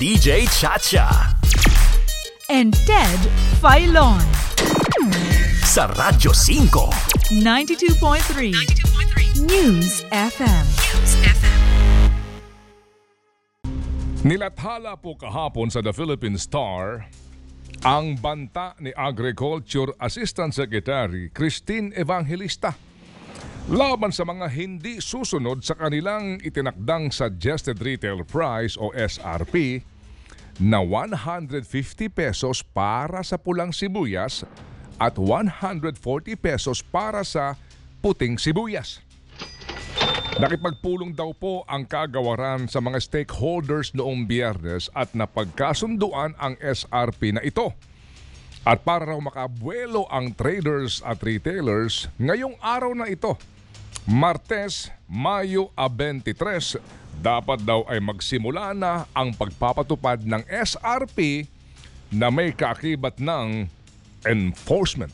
DJ Chacha. and Ted Filon. Sa Radyo 5. 92.3 News FM. Nilathala po kahapon sa The Philippine Star ang banta ni Agriculture Assistant Secretary Christine Evangelista laban sa mga hindi susunod sa kanilang itinakdang Suggested Retail Price o SRP na 150 pesos para sa pulang sibuyas at 140 pesos para sa puting sibuyas. Nakipagpulong daw po ang kagawaran sa mga stakeholders noong biyernes at napagkasunduan ang SRP na ito. At para raw makabuelo ang traders at retailers ngayong araw na ito, Martes, Mayo 23, dapat daw ay magsimula na ang pagpapatupad ng SRP na may kaakibat ng enforcement.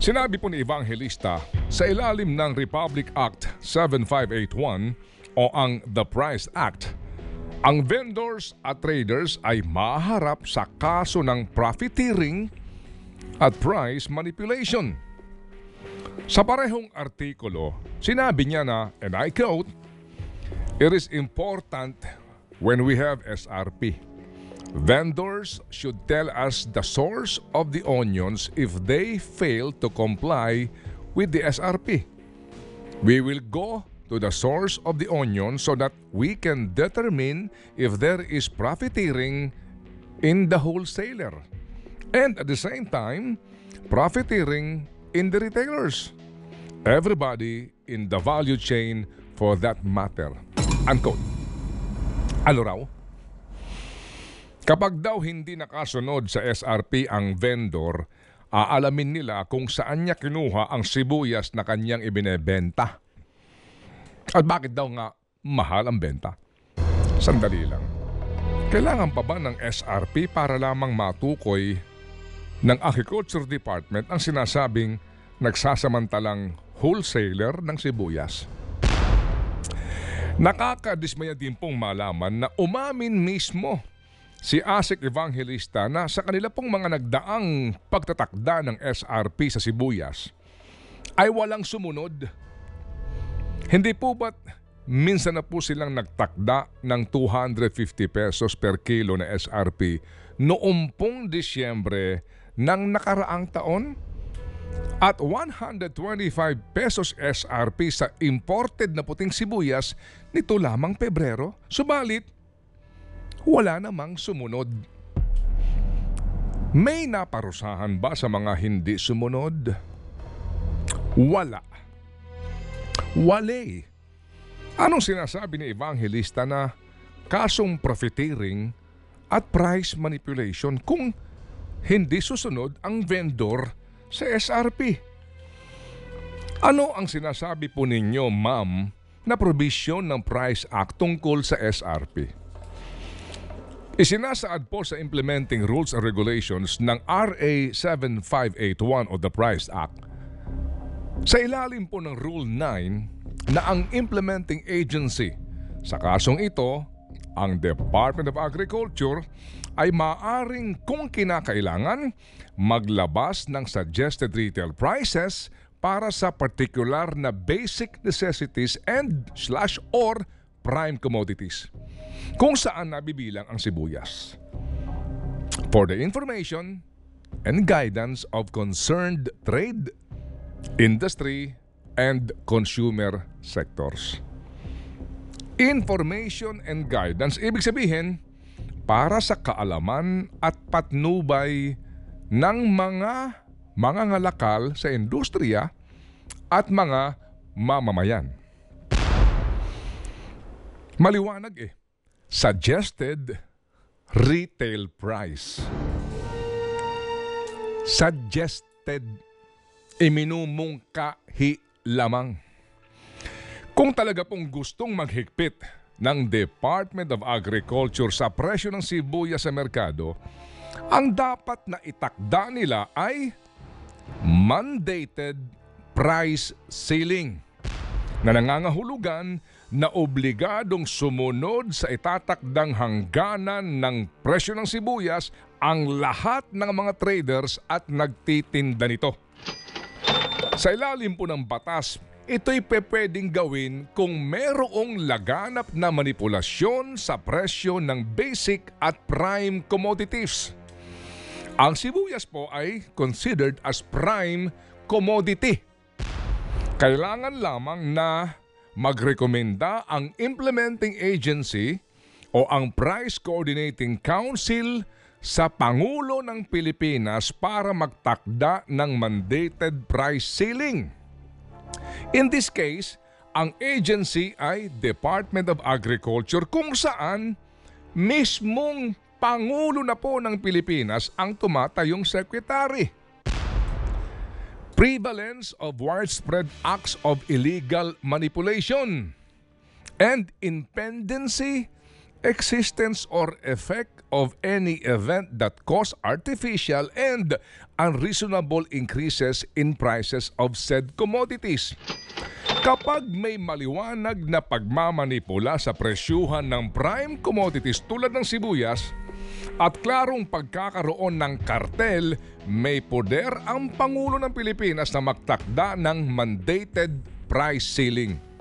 Sinabi po ni Evangelista sa ilalim ng Republic Act 7581 o ang The Price Act, ang vendors at traders ay maharap sa kaso ng profiteering at price manipulation. Sa parehong artikulo, sinabi niya na, and I quote, It is important when we have SRP. Vendors should tell us the source of the onions if they fail to comply with the SRP. We will go to the source of the onion so that we can determine if there is profiteering in the wholesaler and at the same time profiteering in the retailers. Everybody in the value chain for that matter. Unquote. Ano raw? Kapag daw hindi nakasunod sa SRP ang vendor, aalamin nila kung saan niya kinuha ang sibuyas na kanyang ibinebenta. At bakit daw nga mahal ang benta? Sandali lang. Kailangan pa ba ng SRP para lamang matukoy ng Agriculture Department ang sinasabing nagsasamantalang wholesaler ng sibuyas? Nakakadismaya din pong malaman na umamin mismo si Asik Evangelista na sa kanila pong mga nagdaang pagtatakda ng SRP sa sibuyas ay walang sumunod. Hindi po ba't minsan na po silang nagtakda ng 250 pesos per kilo na SRP noong pong Disyembre ng nakaraang taon? At 125 pesos SRP sa imported na puting sibuyas nito lamang Pebrero. Subalit, wala namang sumunod. May naparusahan ba sa mga hindi sumunod? Wala. Wale. Anong sinasabi ni Evangelista na kasong profiteering at price manipulation kung hindi susunod ang vendor sa SRP? Ano ang sinasabi po ninyo, ma'am, na provision ng Price Act tungkol sa SRP? Isinasaad po sa Implementing Rules and Regulations ng RA 7581 o the Price Act. Sa ilalim po ng Rule 9 na ang implementing agency sa kasong ito, ang Department of Agriculture ay maaring kung kinakailangan maglabas ng suggested retail prices para sa particular na basic necessities and slash or prime commodities kung saan nabibilang ang sibuyas. For the information and guidance of concerned trade, industry, and consumer sectors. Information and guidance, ibig sabihin, para sa kaalaman at patnubay ng mga mga ngalakal sa industriya at mga mamamayan. Maliwanag eh. Suggested retail price. Suggested iminumungkahi lamang. Kung talaga pong gustong maghigpit ng Department of Agriculture sa presyo ng sibuyas sa merkado, ang dapat na itakda nila ay mandated price ceiling na nangangahulugan na obligadong sumunod sa itatakdang hangganan ng presyo ng sibuyas ang lahat ng mga traders at nagtitinda nito. Sa ilalim po ng batas, ito'y pwedeng gawin kung merong laganap na manipulasyon sa presyo ng basic at prime commodities. Ang sibuyas po ay considered as prime commodity. Kailangan lamang na magrekomenda ang implementing agency o ang Price Coordinating Council sa Pangulo ng Pilipinas para magtakda ng mandated price ceiling. In this case, ang agency ay Department of Agriculture kung saan mismong Pangulo na po ng Pilipinas ang tumatayong secretary. Prevalence of widespread acts of illegal manipulation and impendency, existence or effect of any event that cause artificial and unreasonable increases in prices of said commodities. Kapag may maliwanag na pagmamanipula sa presyuhan ng prime commodities tulad ng sibuyas, at klarong pagkakaroon ng kartel, may poder ang Pangulo ng Pilipinas na magtakda ng mandated price ceiling.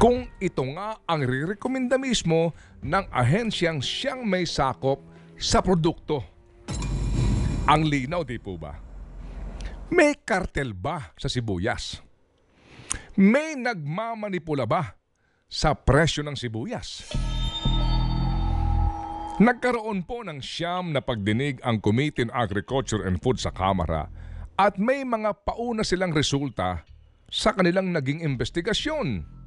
Kung ito nga ang rirekomenda mismo ng ahensyang siyang may sakop sa produkto. Ang linaw di po ba? May kartel ba sa sibuyas? May nagmamanipula ba sa presyo ng sibuyas? Nagkaroon po ng siyam na pagdinig ang Committee on Agriculture and Food sa Kamara at may mga pauna silang resulta sa kanilang naging investigasyon.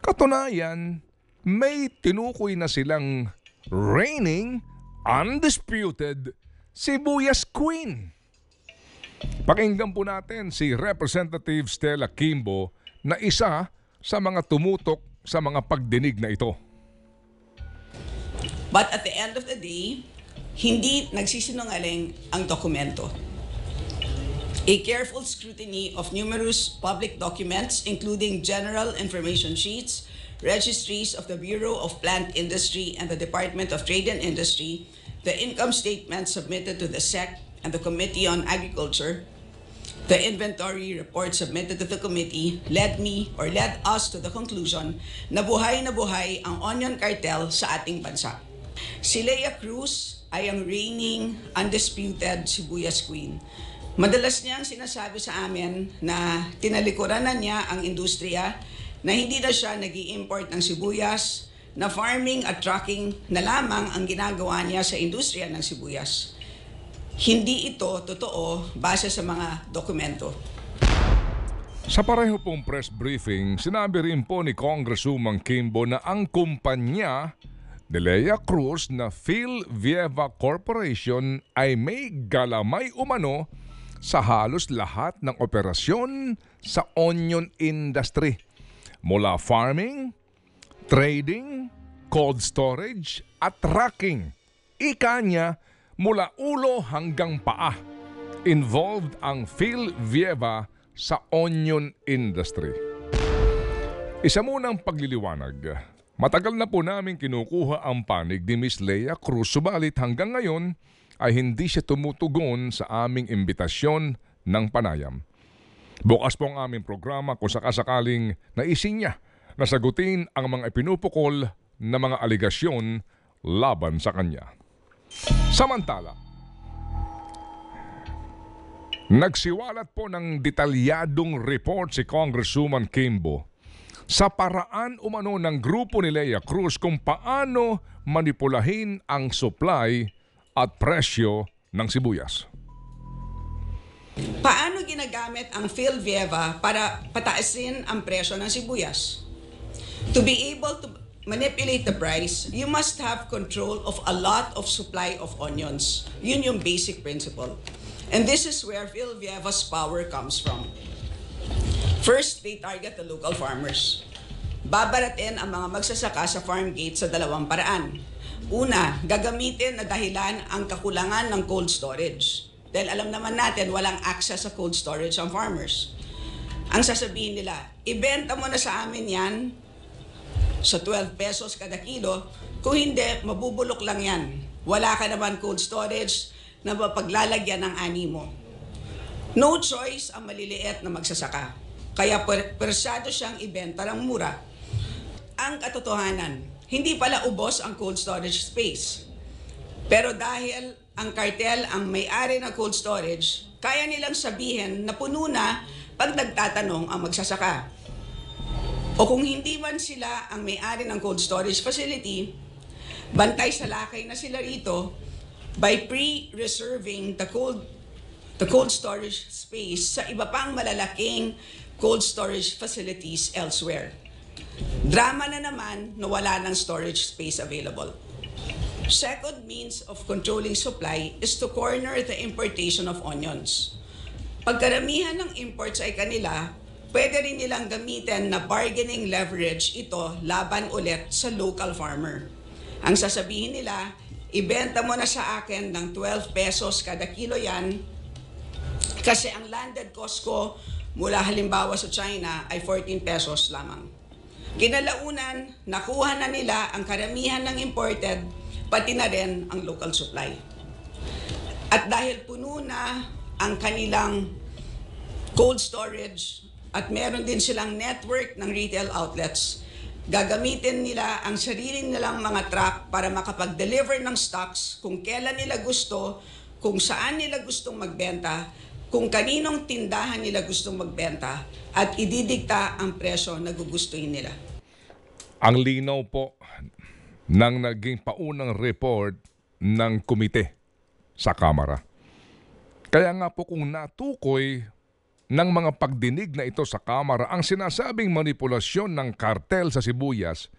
Katunayan, may tinukoy na silang reigning, undisputed Sibuyas Queen. Pakinggan po natin si Representative Stella Kimbo na isa sa mga tumutok sa mga pagdinig na ito. But at the end of the day, hindi nagsisinungaling ang dokumento. A careful scrutiny of numerous public documents, including general information sheets, registries of the Bureau of Plant Industry and the Department of Trade and Industry, the income statement submitted to the SEC and the Committee on Agriculture, the inventory report submitted to the committee led me or led us to the conclusion na buhay na buhay ang onion cartel sa ating bansa. Si Leia Cruz ay ang reigning undisputed Sibuyas Queen. Madalas niyang sinasabi sa amin na tinalikuran na niya ang industriya na hindi na siya nag import ng sibuyas, na farming at trucking na lamang ang ginagawa niya sa industriya ng sibuyas. Hindi ito totoo base sa mga dokumento. Sa pareho pong press briefing, sinabi rin po ni Congresswoman Kimbo na ang kumpanya de Lea Cruz na Phil Vieva Corporation ay may galamay umano sa halos lahat ng operasyon sa onion industry. Mula farming, trading, cold storage at tracking. Ika niya mula ulo hanggang paa. Involved ang Phil Vieva sa onion industry. Isa munang pagliliwanag. Matagal na po namin kinukuha ang panig ni Miss Leia Cruz subalit hanggang ngayon ay hindi siya tumutugon sa aming imbitasyon ng panayam. Bukas po ang aming programa kung sakasakaling naisin niya na sagutin ang mga ipinupukol na mga aligasyon laban sa kanya. Samantala, nagsiwalat po ng detalyadong report si Congresswoman Kimbo sa paraan umano ng grupo ni Leia Cruz kung paano manipulahin ang supply at presyo ng sibuyas. Paano ginagamit ang Phil Vieva para pataasin ang presyo ng sibuyas? To be able to manipulate the price, you must have control of a lot of supply of onions. Yun yung basic principle. And this is where Phil Vieva's power comes from. First, they target the local farmers. Babaratin ang mga magsasaka sa farm gate sa dalawang paraan. Una, gagamitin na dahilan ang kakulangan ng cold storage. Dahil alam naman natin, walang access sa cold storage ang farmers. Ang sasabihin nila, ibenta mo na sa amin yan sa 12 pesos kada kilo. Kung hindi, mabubulok lang yan. Wala ka naman cold storage na mapaglalagyan ng ani mo. No choice ang maliliit na magsasaka. Kaya per- persyado siyang ibenta ng mura. Ang katotohanan, hindi pala ubos ang cold storage space. Pero dahil ang cartel ang may-ari ng cold storage, kaya nilang sabihin na puno na pag nagtatanong ang magsasaka. O kung hindi man sila ang may-ari ng cold storage facility, bantay sa lakay na sila rito by pre-reserving the cold the cold storage space sa iba pang malalaking cold storage facilities elsewhere. Drama na naman na wala ng storage space available. Second means of controlling supply is to corner the importation of onions. Pagkaramihan ng imports ay kanila, pwede rin nilang gamitin na bargaining leverage ito laban ulit sa local farmer. Ang sasabihin nila, ibenta mo na sa akin ng 12 pesos kada kilo yan kasi ang landed cost ko mula halimbawa sa China ay 14 pesos lamang. Kinalaunan, nakuha na nila ang karamihan ng imported, pati na rin ang local supply. At dahil puno na ang kanilang cold storage at meron din silang network ng retail outlets, gagamitin nila ang sarili nilang mga truck para makapag-deliver ng stocks kung kailan nila gusto, kung saan nila gustong magbenta, kung kaninong tindahan nila gustong magbenta, at ididikta ang presyo na gugustuhin nila. Ang linaw po ng naging paunang report ng komite sa Kamara. Kaya nga po kung natukoy ng mga pagdinig na ito sa Kamara ang sinasabing manipulasyon ng kartel sa sibuyas,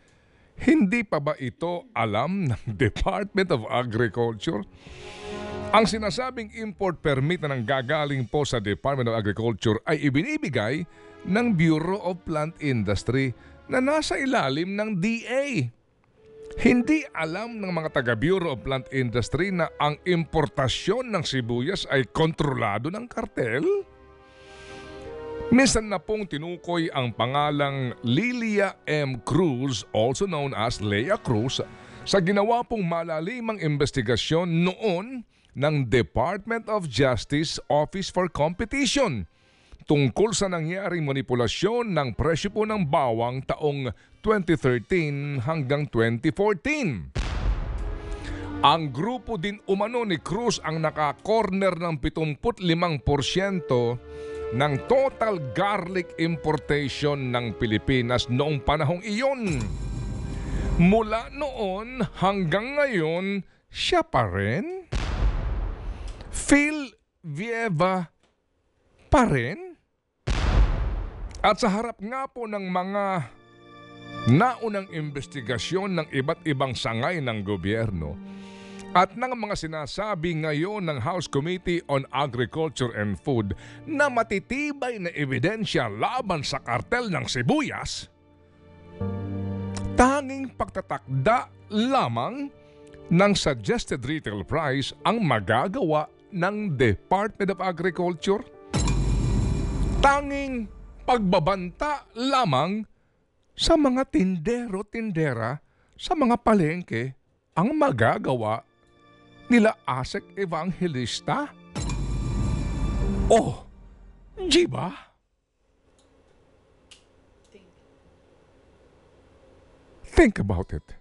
hindi pa ba ito alam ng Department of Agriculture? Ang sinasabing import permit na nanggagaling po sa Department of Agriculture ay ibinibigay ng Bureau of Plant Industry na nasa ilalim ng DA. Hindi alam ng mga taga Bureau of Plant Industry na ang importasyon ng sibuyas ay kontrolado ng kartel? Minsan na pong tinukoy ang pangalang Lilia M. Cruz, also known as Leia Cruz, sa ginawa pong malalimang investigasyon noon ng Department of Justice Office for Competition tungkol sa nangyaring manipulasyon ng presyo po ng bawang taong 2013 hanggang 2014. Ang grupo din umano ni Cruz ang naka-corner ng 75% ng total garlic importation ng Pilipinas noong panahong iyon. Mula noon hanggang ngayon, siya pa rin? Phil Vieva pa rin? At sa harap nga po ng mga naunang investigasyon ng iba't ibang sangay ng gobyerno at ng mga sinasabi ngayon ng House Committee on Agriculture and Food na matitibay na ebidensya laban sa kartel ng sibuyas, tanging pagtatakda lamang ng suggested retail price ang magagawa ng Department of Agriculture? Tanging pagbabanta lamang sa mga tindero-tindera sa mga palengke ang magagawa nila Asek Evangelista? Oh, di ba? Think about it.